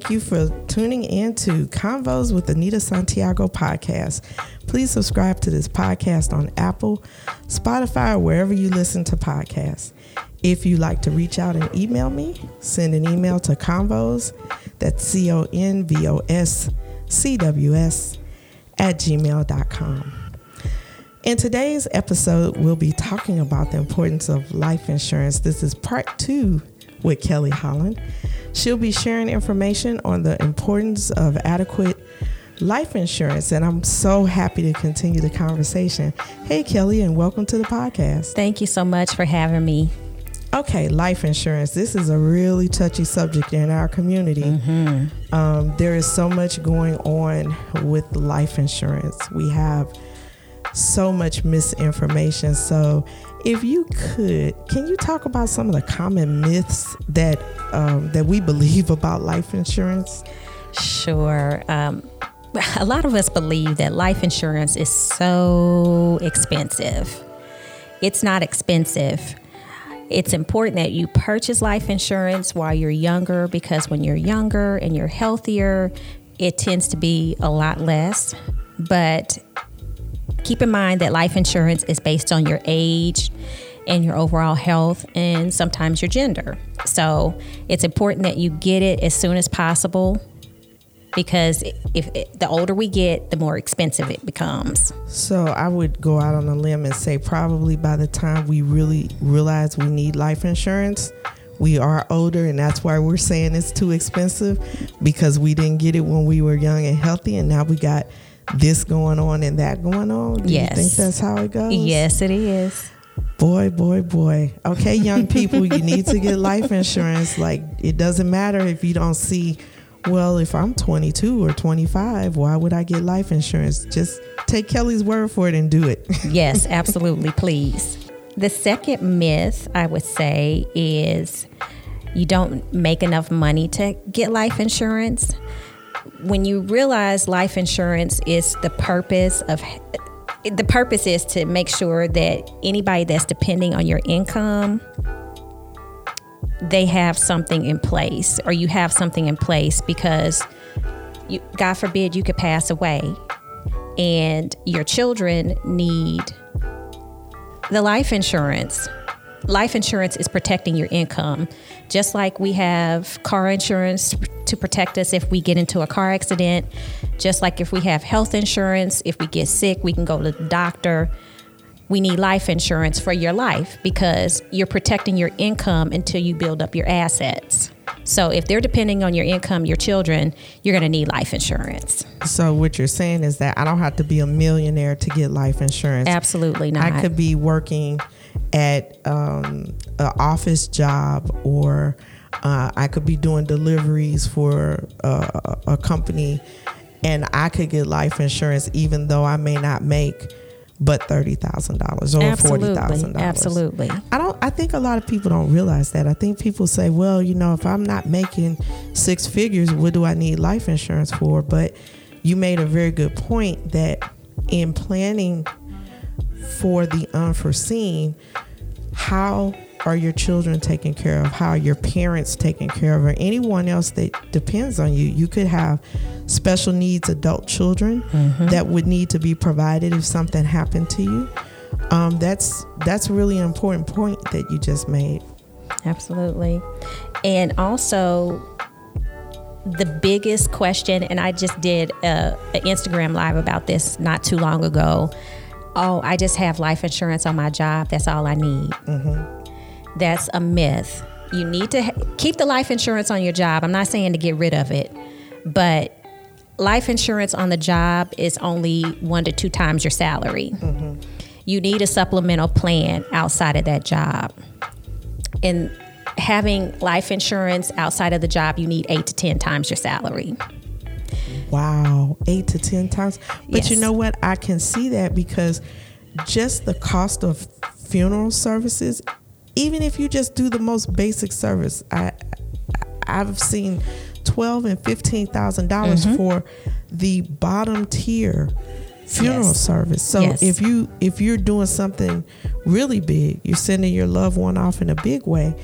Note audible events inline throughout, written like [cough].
Thank you for tuning in to Convos with Anita Santiago podcast. Please subscribe to this podcast on Apple, Spotify, or wherever you listen to podcasts. If you'd like to reach out and email me, send an email to convos, that's C O N V O S C W S, at gmail.com. In today's episode, we'll be talking about the importance of life insurance. This is part two with Kelli Holland. She'll be sharing information on the importance of adequate life insurance, and I'm so happy to continue the conversation. Hey, Kelli, and welcome to the podcast. Thank you so much for having me. Okay, life insurance. This is a really touchy subject in our community. Mm-hmm. Um, there is so much going on with life insurance. We have so much misinformation. So, if you could, can you talk about some of the common myths that um, that we believe about life insurance? Sure. Um, [laughs] a lot of us believe that life insurance is so expensive. It's not expensive. It's important that you purchase life insurance while you're younger because when you're younger and you're healthier, it tends to be a lot less. But keep in mind that life insurance is based on your age and your overall health and sometimes your gender. So it's important that you get it as soon as possible because if it, the older we get, the more expensive it becomes. So I would go out on a limb and say probably by the time we really realize we need life insurance, we are older and that's why we're saying it's too expensive because we didn't get it when we were young and healthy and now we got this going on and that going on? Do yes. you think that's how it goes? Yes, it is. Boy, boy, boy. Okay, young people, you need to get life insurance. Like, it doesn't matter if you don't see, well, if I'm 22 or 25, why would I get life insurance? Just take Kelli's word for it and do it. [laughs] yes, absolutely, please. The second myth I would say is you don't make enough money to get life insurance when you realize life insurance is the purpose of the purpose is to make sure that anybody that's depending on your income they have something in place or you have something in place because you, god forbid you could pass away and your children need the life insurance. Life insurance is protecting your income. Just like we have car insurance to protect us if we get into a car accident, just like if we have health insurance, if we get sick, we can go to the doctor. We need life insurance for your life because you're protecting your income until you build up your assets. So if they're depending on your income, your children, you're going to need life insurance. So what you're saying is that I don't have to be a millionaire to get life insurance. Absolutely not. I could be working at um, an office job or uh, I could be doing deliveries for a, a company and I could get life insurance even though I may not make but thirty thousand dollars or forty thousand dollars. Absolutely. I don't. I think a lot of people don't realize that. I think people say, "Well, you know, if I'm not making six figures, what do I need life insurance for?" But you made a very good point that in planning for the unforeseen, how are your children taken care of? How are your parents taken care of? Or anyone else that depends on you? You could have special needs adult children mm-hmm. that would need to be provided if something happened to you. Um, that's that's really an important point that you just made. Absolutely, and also the biggest question, and I just did a, a Instagram live about this not too long ago oh, I just have life insurance on my job. That's all I need. Mm-hmm. That's a myth. You need to ha- keep the life insurance on your job. I'm not saying to get rid of it, but life insurance on the job is only one to two times your salary. Mm-hmm. You need a supplemental plan outside of that job. And having life insurance outside of the job, you need eight to 10 times your salary. Wow, eight to 10 times. But yes. you know what? I can see that because just the cost of funeral services, even if you just do the most basic service, I I've seen twelve and fifteen thousand dollars mm-hmm. for the bottom tier funeral yes. service. So yes. if you if you're doing something really big, you're sending your loved one off in a big way,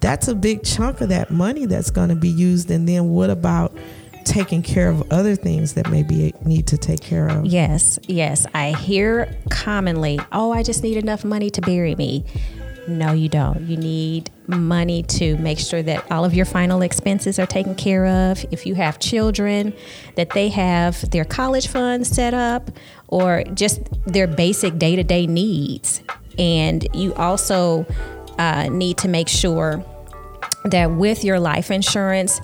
that's a big chunk of that money that's going to be used. And then what about taking care of other things that maybe need to take care of? Yes, yes. I hear commonly, oh, I just need enough money to bury me. No, you don't. You need money to make sure that all of your final expenses are taken care of. If you have children, that they have their college funds set up or just their basic day to day needs. And you also uh, need to make sure that with your life insurance,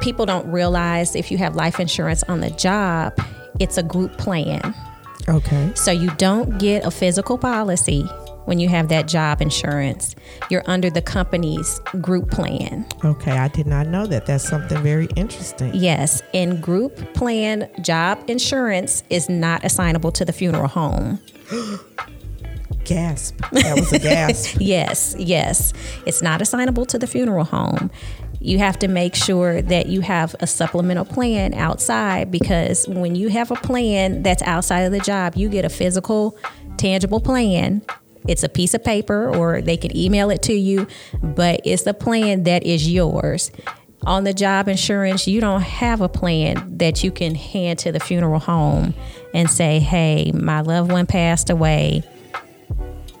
people don't realize if you have life insurance on the job, it's a group plan. Okay. So you don't get a physical policy when you have that job insurance. You're under the company's group plan. Okay, I did not know that. That's something very interesting. Yes, and group plan job insurance is not assignable to the funeral home. [gasps] gasp. That was a gasp. [laughs] yes, yes. It's not assignable to the funeral home. You have to make sure that you have a supplemental plan outside because when you have a plan that's outside of the job, you get a physical, tangible plan it's a piece of paper or they can email it to you, but it's the plan that is yours. On the job insurance, you don't have a plan that you can hand to the funeral home and say, hey, my loved one passed away.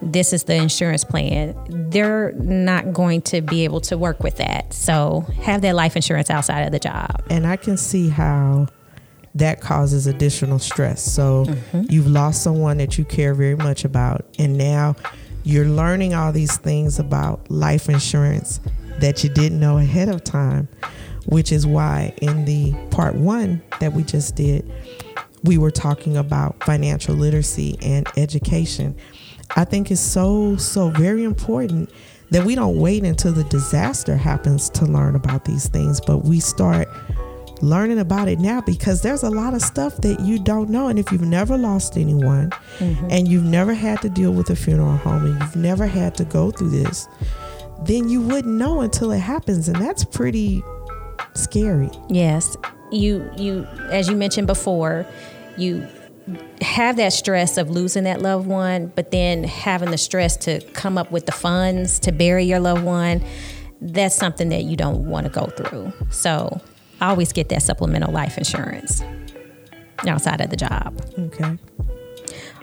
This is the insurance plan. They're not going to be able to work with that. So have that life insurance outside of the job. And I can see how that causes additional stress. So mm-hmm. you've lost someone that you care very much about, and now you're learning all these things about life insurance that you didn't know ahead of time, which is why in the part one that we just did, we were talking about financial literacy and education. I think it's so, so very important that we don't wait until the disaster happens to learn about these things, but we start learning about it now because there's a lot of stuff that you don't know. And if you've never lost anyone mm-hmm. and you've never had to deal with a funeral home and you've never had to go through this, then you wouldn't know until it happens. And that's pretty scary. Yes. You, you, as you mentioned before, you have that stress of losing that loved one, but then having the stress to come up with the funds to bury your loved one, that's something that you don't want to go through. So always get that supplemental life insurance outside of the job. Okay.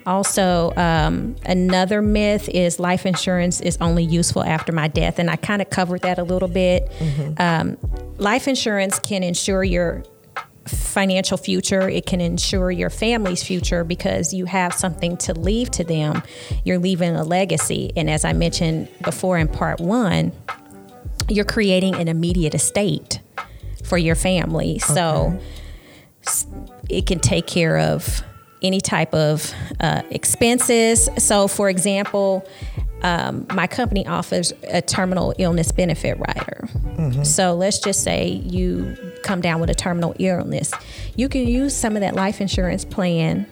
Also, um, another myth is life insurance is only useful after my death, and I kind of covered that a little bit. Mm-hmm. Um, life insurance can ensure your financial future, it can ensure your family's future because you have something to leave to them. You're leaving a legacy. And as I mentioned before in part one, you're creating an immediate estate for your family. Okay. So it can take care of any type of uh, expenses. So, for example, um, my company offers a terminal illness benefit rider. Mm-hmm. So let's just say you come down with a terminal illness. You can use some of that life insurance plan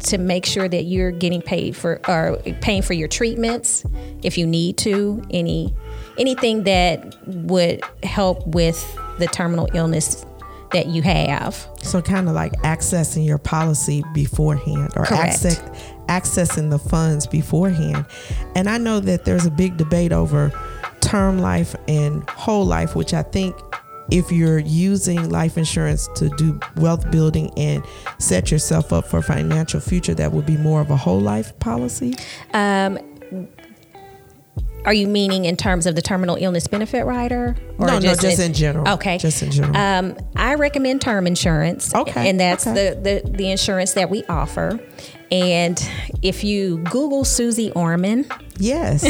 to make sure that you're getting paid for or paying for your treatments if you need to any anything that would help with the terminal illness that you have. So kind of like accessing your policy beforehand or access, accessing the funds beforehand. And I know that there's a big debate over term life and whole life, which I think if you're using life insurance to do wealth building and set yourself up for a financial future, that would be more of a whole life policy? Um, are you meaning in terms of the terminal illness benefit rider? Or no, just no, just in, in, general. Okay, just in general. Um, I recommend term insurance. Okay, and that's okay. the, the the insurance that we offer. And if you Google Suze Orman, yes,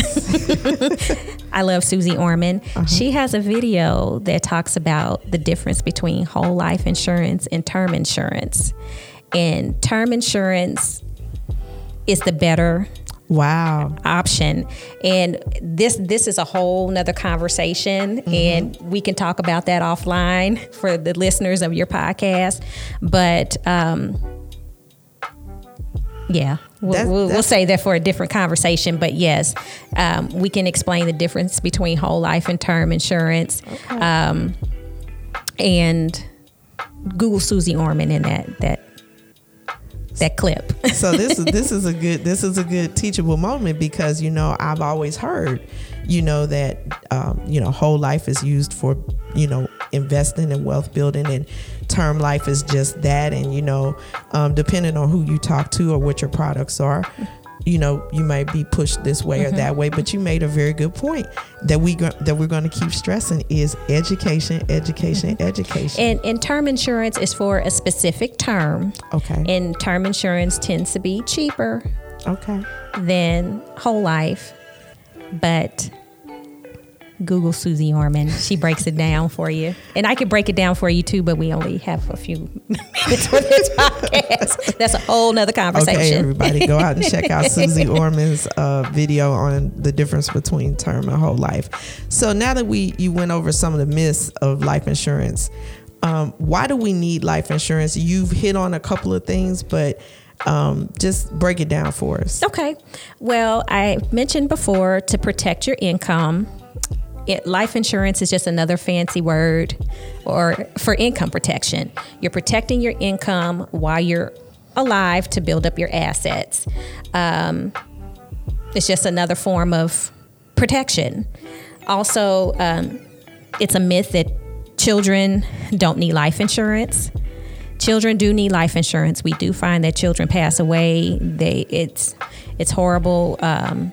[laughs] I love Suze Orman. Uh-huh. She has a video that talks about the difference between whole life insurance and term insurance. And term insurance is the better wow option and this this is a whole nother conversation mm-hmm. and we can talk about that offline for the listeners of your podcast but um yeah we'll, that's, we'll, we'll, say that for a different conversation but yes um, we can explain the difference between whole life and term insurance okay. um, and google suze orman in that that that clip. [laughs] so this is this is a good this is a good teachable moment because you know I've always heard you know that um, you know whole life is used for you know investing and wealth building and term life is just that and you know um, depending on who you talk to or what your products are you know you might be pushed this way mm-hmm. or that way but you made a very good point that we that we're going to keep stressing is education education mm-hmm. education and, and term insurance is for a specific term okay and term insurance tends to be cheaper okay than whole life but Google Suze Orman. She breaks it down for you. And I could break it down for you too, but we only have a few minutes for this podcast. That's a whole nother conversation. Okay, everybody, go out and check out Suze Orman's uh, video on the difference between term and whole life. So now that we you went over some of the myths of life insurance, um, why do we need life insurance? You've hit on a couple of things, but um, just break it down for us. Okay. Well, I mentioned before to protect your income life insurance is just another fancy word or for income protection. You're protecting your income while you're alive to build up your assets. Um, it's just another form of protection. Also, um, it's a myth that children don't need life insurance. Children do need life insurance. We do find that children pass away. They it's it's horrible. Um,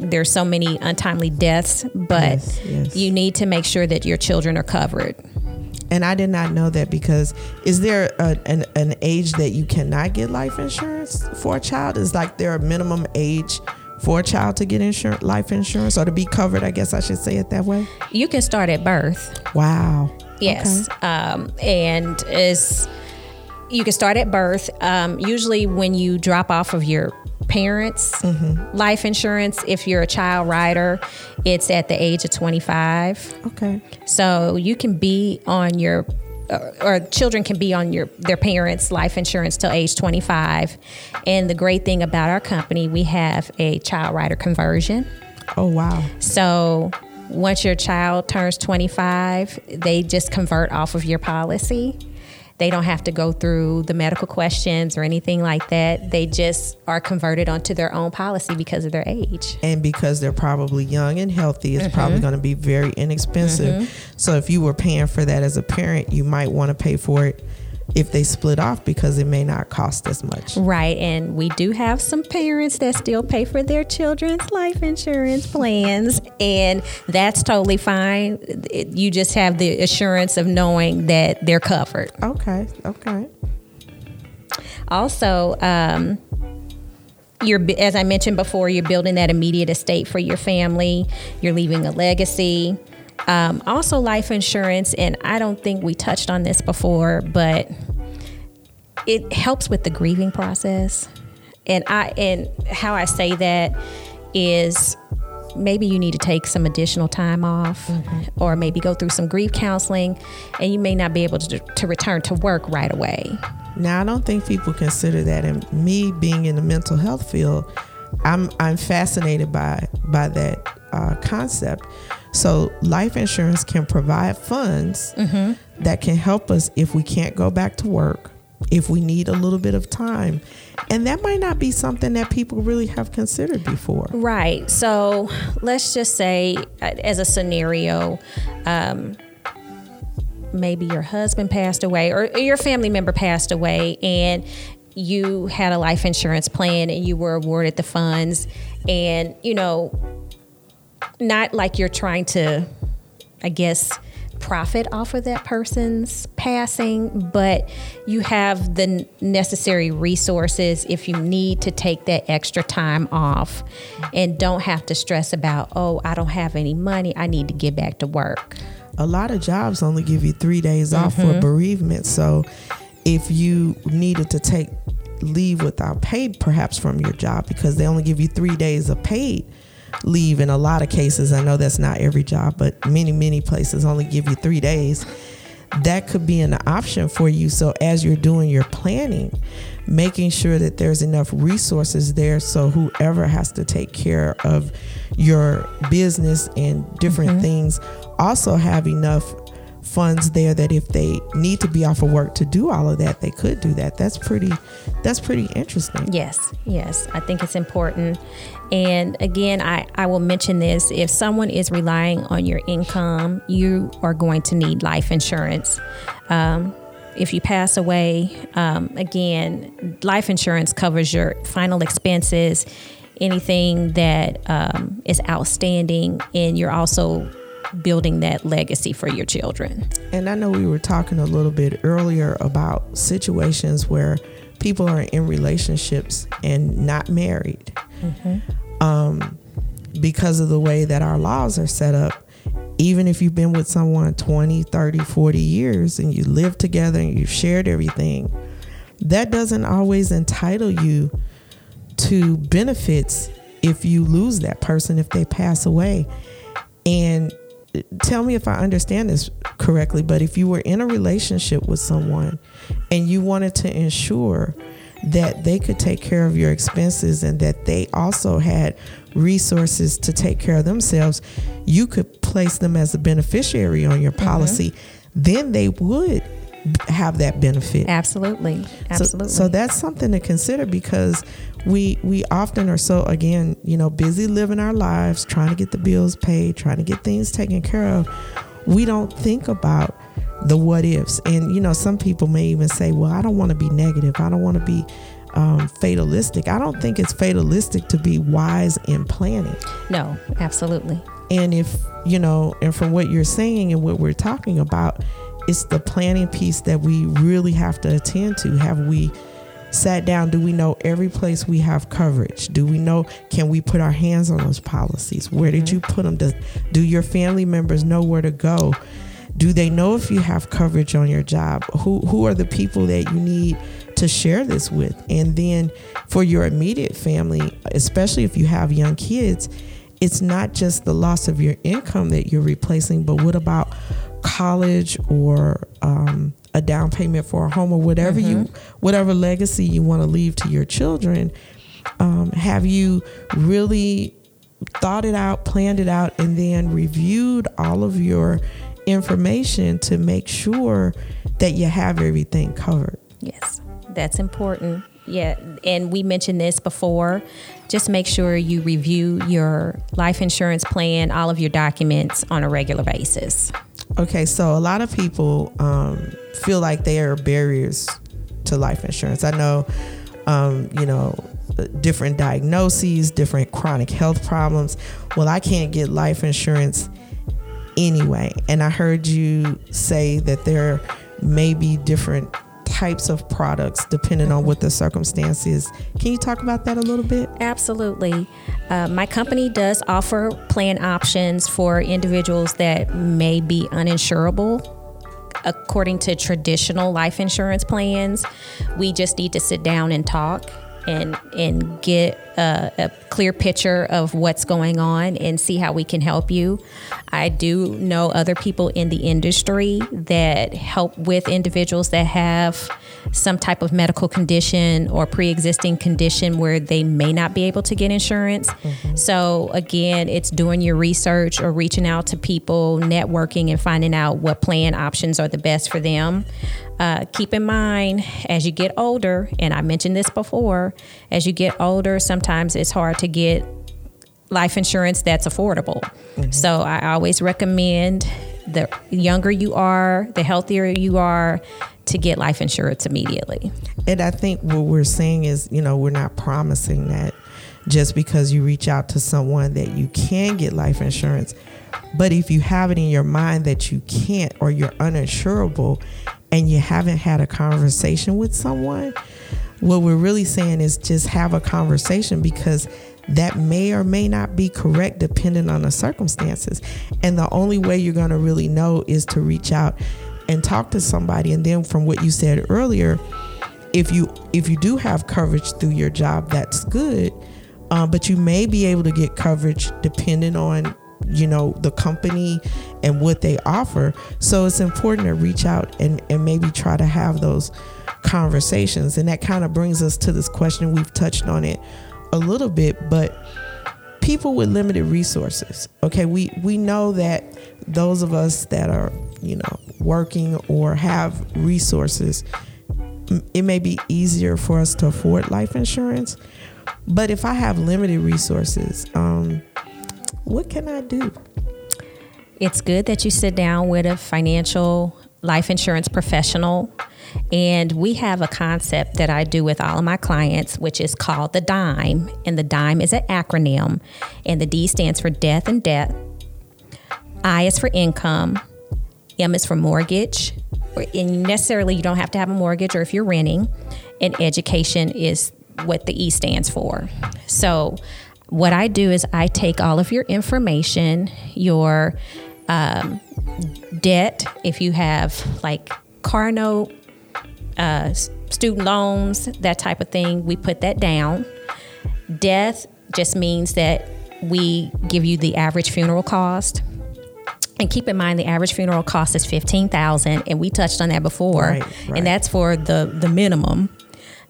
there's so many untimely deaths, but yes, yes. you need to make sure that your children are covered. And I did not know that because is there a, an, an age that you cannot get life insurance for a child? Is like there a minimum age for a child to get insurance, life insurance, or to be covered? I guess I should say it that way. You can start at birth. Wow. Yes, okay. um, and is you can start at birth. Um, usually, when you drop off of your parents' mm-hmm. life insurance. If you're a child rider, it's at the age of 25. Okay. So you can be on your uh, or children can be on your their parents' life insurance till age 25. And the great thing about our company, we have a child rider conversion. Oh wow. So once your child turns 25, they just convert off of your policy. They don't have to go through the medical questions or anything like that. They just are converted onto their own policy because of their age. And because they're probably young and healthy, it's mm-hmm. probably going to be very inexpensive. Mm-hmm. So if you were paying for that as a parent, you might want to pay for it if they split off because it may not cost as much. Right. And we do have some parents that still pay for their children's life insurance plans, and that's totally fine. You just have the assurance of knowing that they're covered. Okay. Okay. Also, um, you're as I mentioned before, you're building that immediate estate for your family. You're leaving a legacy. Um, also, life insurance, and I don't think we touched on this before, but it helps with the grieving process. And I and how I say that is maybe you need to take some additional time off mm-hmm. or maybe go through some grief counseling and you may not be able to, to return to work right away. Now, I don't think people consider that. And me being in the mental health field, I'm I'm fascinated by by that uh, concept so, life insurance can provide funds mm-hmm. that can help us if we can't go back to work, if we need a little bit of time. And that might not be something that people really have considered before. Right. So, let's just say, uh, as a scenario, um, maybe your husband passed away or your family member passed away and you had a life insurance plan and you were awarded the funds and you know not like you're trying to, I guess, profit off of that person's passing, but you have the necessary resources if you need to take that extra time off and don't have to stress about, oh, I don't have any money. I need to get back to work. A lot of jobs only give you three days off mm-hmm. for bereavement. So if you needed to take leave without pay, perhaps from your job, because they only give you three days of paid leave in a lot of cases. I know that's not every job, but many, many places only give you three days. That could be an option for you. So, as you're doing your planning, making sure that there's enough resources there so whoever has to take care of your business and different mm-hmm. things also have enough funds there that if they need to be off of work to do all of that, they could do that. That's pretty that's pretty interesting. Yes, yes. I think it's important. And again, I, I will mention this if someone is relying on your income, you are going to need life insurance. Um, if you pass away, um, again, life insurance covers your final expenses, anything that um, is outstanding, and you're also building that legacy for your children. And I know we were talking a little bit earlier about situations where people are in relationships and not married. Mm-hmm. Um, because of the way that our laws are set up, even if you've been with someone 20, 30, 40 years and you live together and you've shared everything, that doesn't always entitle you to benefits if you lose that person, if they pass away. And tell me if I understand this correctly, but if you were in a relationship with someone and you wanted to ensure that they could take care of your expenses and that they also had resources to take care of themselves, you could place them as a beneficiary on your mm-hmm. policy. Mm-hmm. Then they would have that benefit. Absolutely. Absolutely. So, so, that's something to consider because we we often are so again, you know, busy living our lives, trying to get the bills paid, trying to get things taken care of. We don't think about the what ifs. And you know, some people may even say, "Well, I don't want to be negative. I don't want to be um, fatalistic." I don't think it's fatalistic to be wise in planning. No, absolutely. And if you know, and from what you're saying and what we're talking about, it's the planning piece that we really have to attend to. Have we sat down? Do we know every place we have coverage? Do we know? Can we put our hands on those policies? Where did you put them? Do, do your family members know where to go? Do they know if you have coverage on your job? Who who are the people that you need to share this with? And then for your immediate family, especially if you have young kids, it's not just the loss of your income that you're replacing, but what about college or um, a down payment for a home or whatever mm-hmm. you whatever legacy you want to leave to your children um, have you really thought it out planned it out and then reviewed all of your information to make sure that you have everything covered? Yes that's important. Yeah and we mentioned this before. Just make sure you review your life insurance plan all of your documents on a regular basis. Okay, so a lot of people um, feel like they are barriers to life insurance. I know, um, you know, different diagnoses, different chronic health problems. Well, I can't get life insurance anyway. And I heard you say that there may be different types of products depending on what the circumstances. Can you talk about that a little bit? Absolutely. Uh, my company does offer plan options for individuals that may be uninsurable according to traditional life insurance plans. We just need to sit down and talk and and get a, a, clear picture of what's going on and see how we can help you. I do know other people in the industry that help with individuals that have some type of medical condition or pre-existing condition where they may not be able to get insurance. Mm-hmm. So again, it's doing your research or reaching out to people, networking and finding out what plan options are the best for them. Uh, keep in mind as you get older, and I mentioned this before, as you get older, sometimes it's hard to get life insurance that's affordable. Mm-hmm. So I always recommend the younger you are, the healthier you are, to get life insurance immediately. And I think what we're saying is, you know, we're not promising that just because you reach out to someone that you can get life insurance. But if you have it in your mind that you can't or you're uninsurable and you haven't had a conversation with someone, what we're really saying is just have a conversation because that may or may not be correct depending on the circumstances. And the only way you're going to really know is to reach out and talk to somebody. And then from what you said earlier, if you if you do have coverage through your job, that's good. Uh, but you may be able to get coverage depending on you know the company and what they offer so it's important to reach out and, and maybe try to have those conversations and that kind of brings us to this question we've touched on it a little bit but people with limited resources. Okay, we we know that those of us that are you know working or have resources, it may be easier for us to afford life insurance. But if I have limited resources, um, what can I do? It's good that you sit down with a financial life insurance professional. And we have a concept that I do with all of my clients, which is called the DIME. And the DIME is an acronym. And the D stands for death and debt. I is for income. M is for mortgage. And necessarily, you don't have to have a mortgage or if you're renting. And education is what the E stands for. So, what I do is I take all of your information, your um, debt, if you have like car note, uh, student loans, that type of thing, we put that down. Death just means that we give you the average funeral cost. And keep in mind, the average funeral cost is fifteen thousand, and we touched on that before, Right, right. and that's for the the minimum.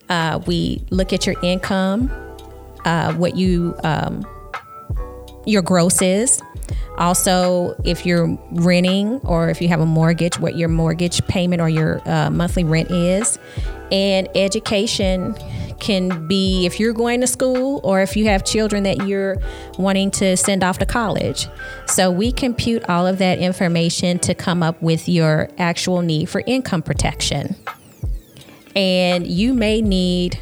Uh, we look at your income, uh, what you um, your gross is. Also, if you're renting or if you have a mortgage, what your mortgage payment or your uh, monthly rent is. And education can be if you're going to school or if you have children that you're wanting to send off to college. So we compute all of that information to come up with your actual need for income protection. And you may need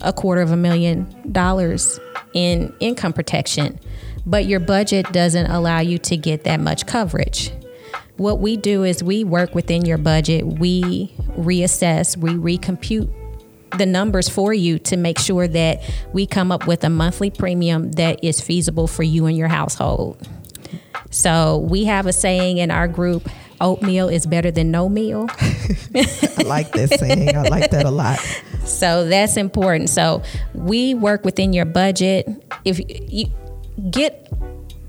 a quarter of a million dollars in income protection, but your budget doesn't allow you to get that much coverage. What we do is we work within your budget, we reassess, we recompute the numbers for you to make sure that we come up with a monthly premium that is feasible for you and your household. So we have a saying in our group oatmeal is better than no meal. [laughs] I like this saying. I like that a lot. So that's important. So we work within your budget. If you get,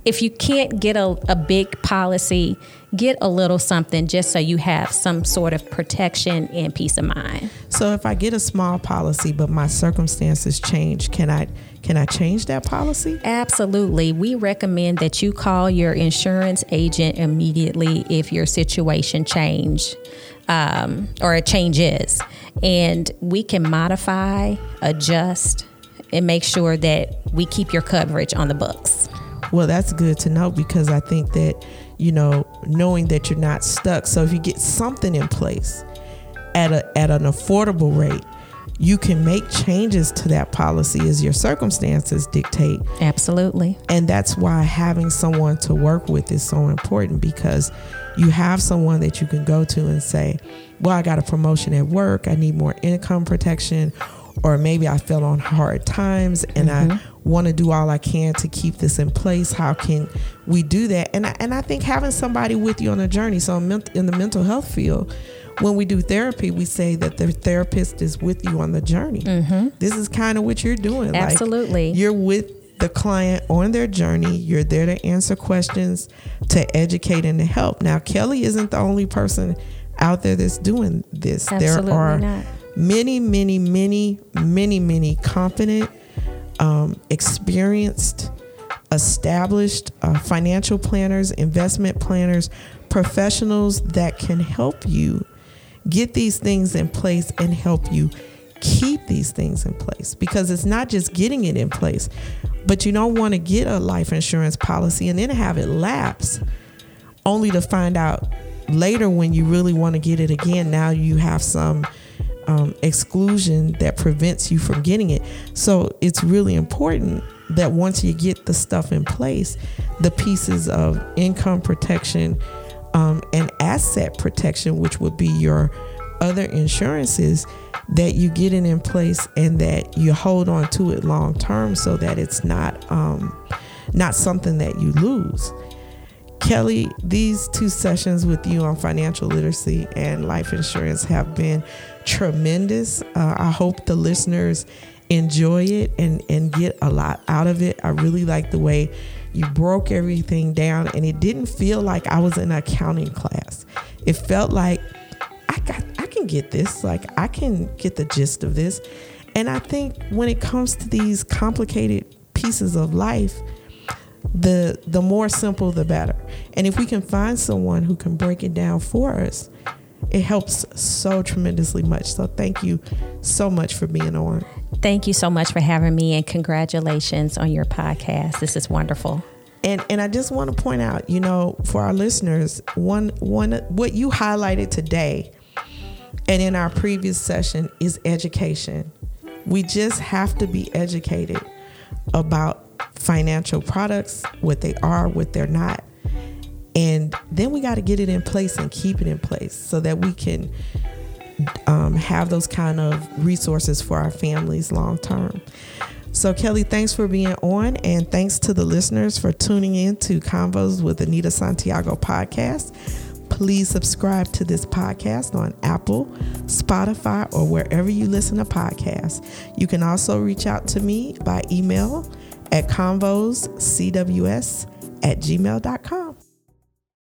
if you can't get a, a big policy, get a little something just so you have some sort of protection and peace of mind. So if I get a small policy, but my circumstances change, can I can I change that policy? Absolutely. We recommend that you call your insurance agent immediately if your situation change um, or it changes. And we can modify, adjust, and make sure that we keep your coverage on the books. Well, that's good to know because I think that, you know, knowing that you're not stuck. So if you get something in place at a at an affordable rate, you can make changes to that policy as your circumstances dictate. Absolutely. And that's why having someone to work with is so important because you have someone that you can go to and say, Well, I got a promotion at work, I need more income protection, or maybe I fell on hard times and I mm-hmm. want to do all I can to keep this in place. How can we do that? And I, and I think having somebody with you on a journey. So in the mental health field, when we do therapy, we say that the therapist is with you on the journey. Mm-hmm. This is kind of what you're doing. Like, Absolutely. you're with the client on their journey. You're there to answer questions, to educate, and to help. Now, Kelli isn't the only person out there that's doing this. Absolutely there are not. Many, many, many, many, many competent, um, experienced, established uh, financial planners, investment planners, professionals that can help you get these things in place and help you keep these things in place because it's not just getting it in place, but you don't want to get a life insurance policy and then have it lapse only to find out later when you really want to get it again. Now you have some um, exclusion that prevents you from getting it. So it's really important that once you get the stuff in place, the pieces of income protection um, and asset protection, which would be your other insurances, that you get it in place and that you hold on to it long term, so that it's not um, not something that you lose. Kelli, these two sessions with you on financial literacy and life insurance have been tremendous. Uh, I hope the listeners enjoy it and, and get a lot out of it. I really like the way you broke everything down, and it didn't feel like I was in an accounting class. It felt like I got I can get this. Like I can get the gist of this. And I think when it comes to these complicated pieces of life, the the more simple the better. And if we can find someone who can break it down for us, it helps so tremendously much. So thank you so much for being on. Thank you so much for having me and congratulations on your podcast. This is wonderful. And and I just want to point out, you know, for our listeners, one one what you highlighted today and in our previous session is education. We just have to be educated about financial products, what they are, what they're not. And then we got to get it in place and keep it in place so that we can um, have those kind of resources for our families long term. So, Kelli, thanks for being on, and thanks to the listeners for tuning in to Convos with Anita Santiago podcast. Please subscribe to this podcast on Apple, Spotify, or wherever you listen to podcasts. You can also reach out to me by email at convoscws at gmail.com.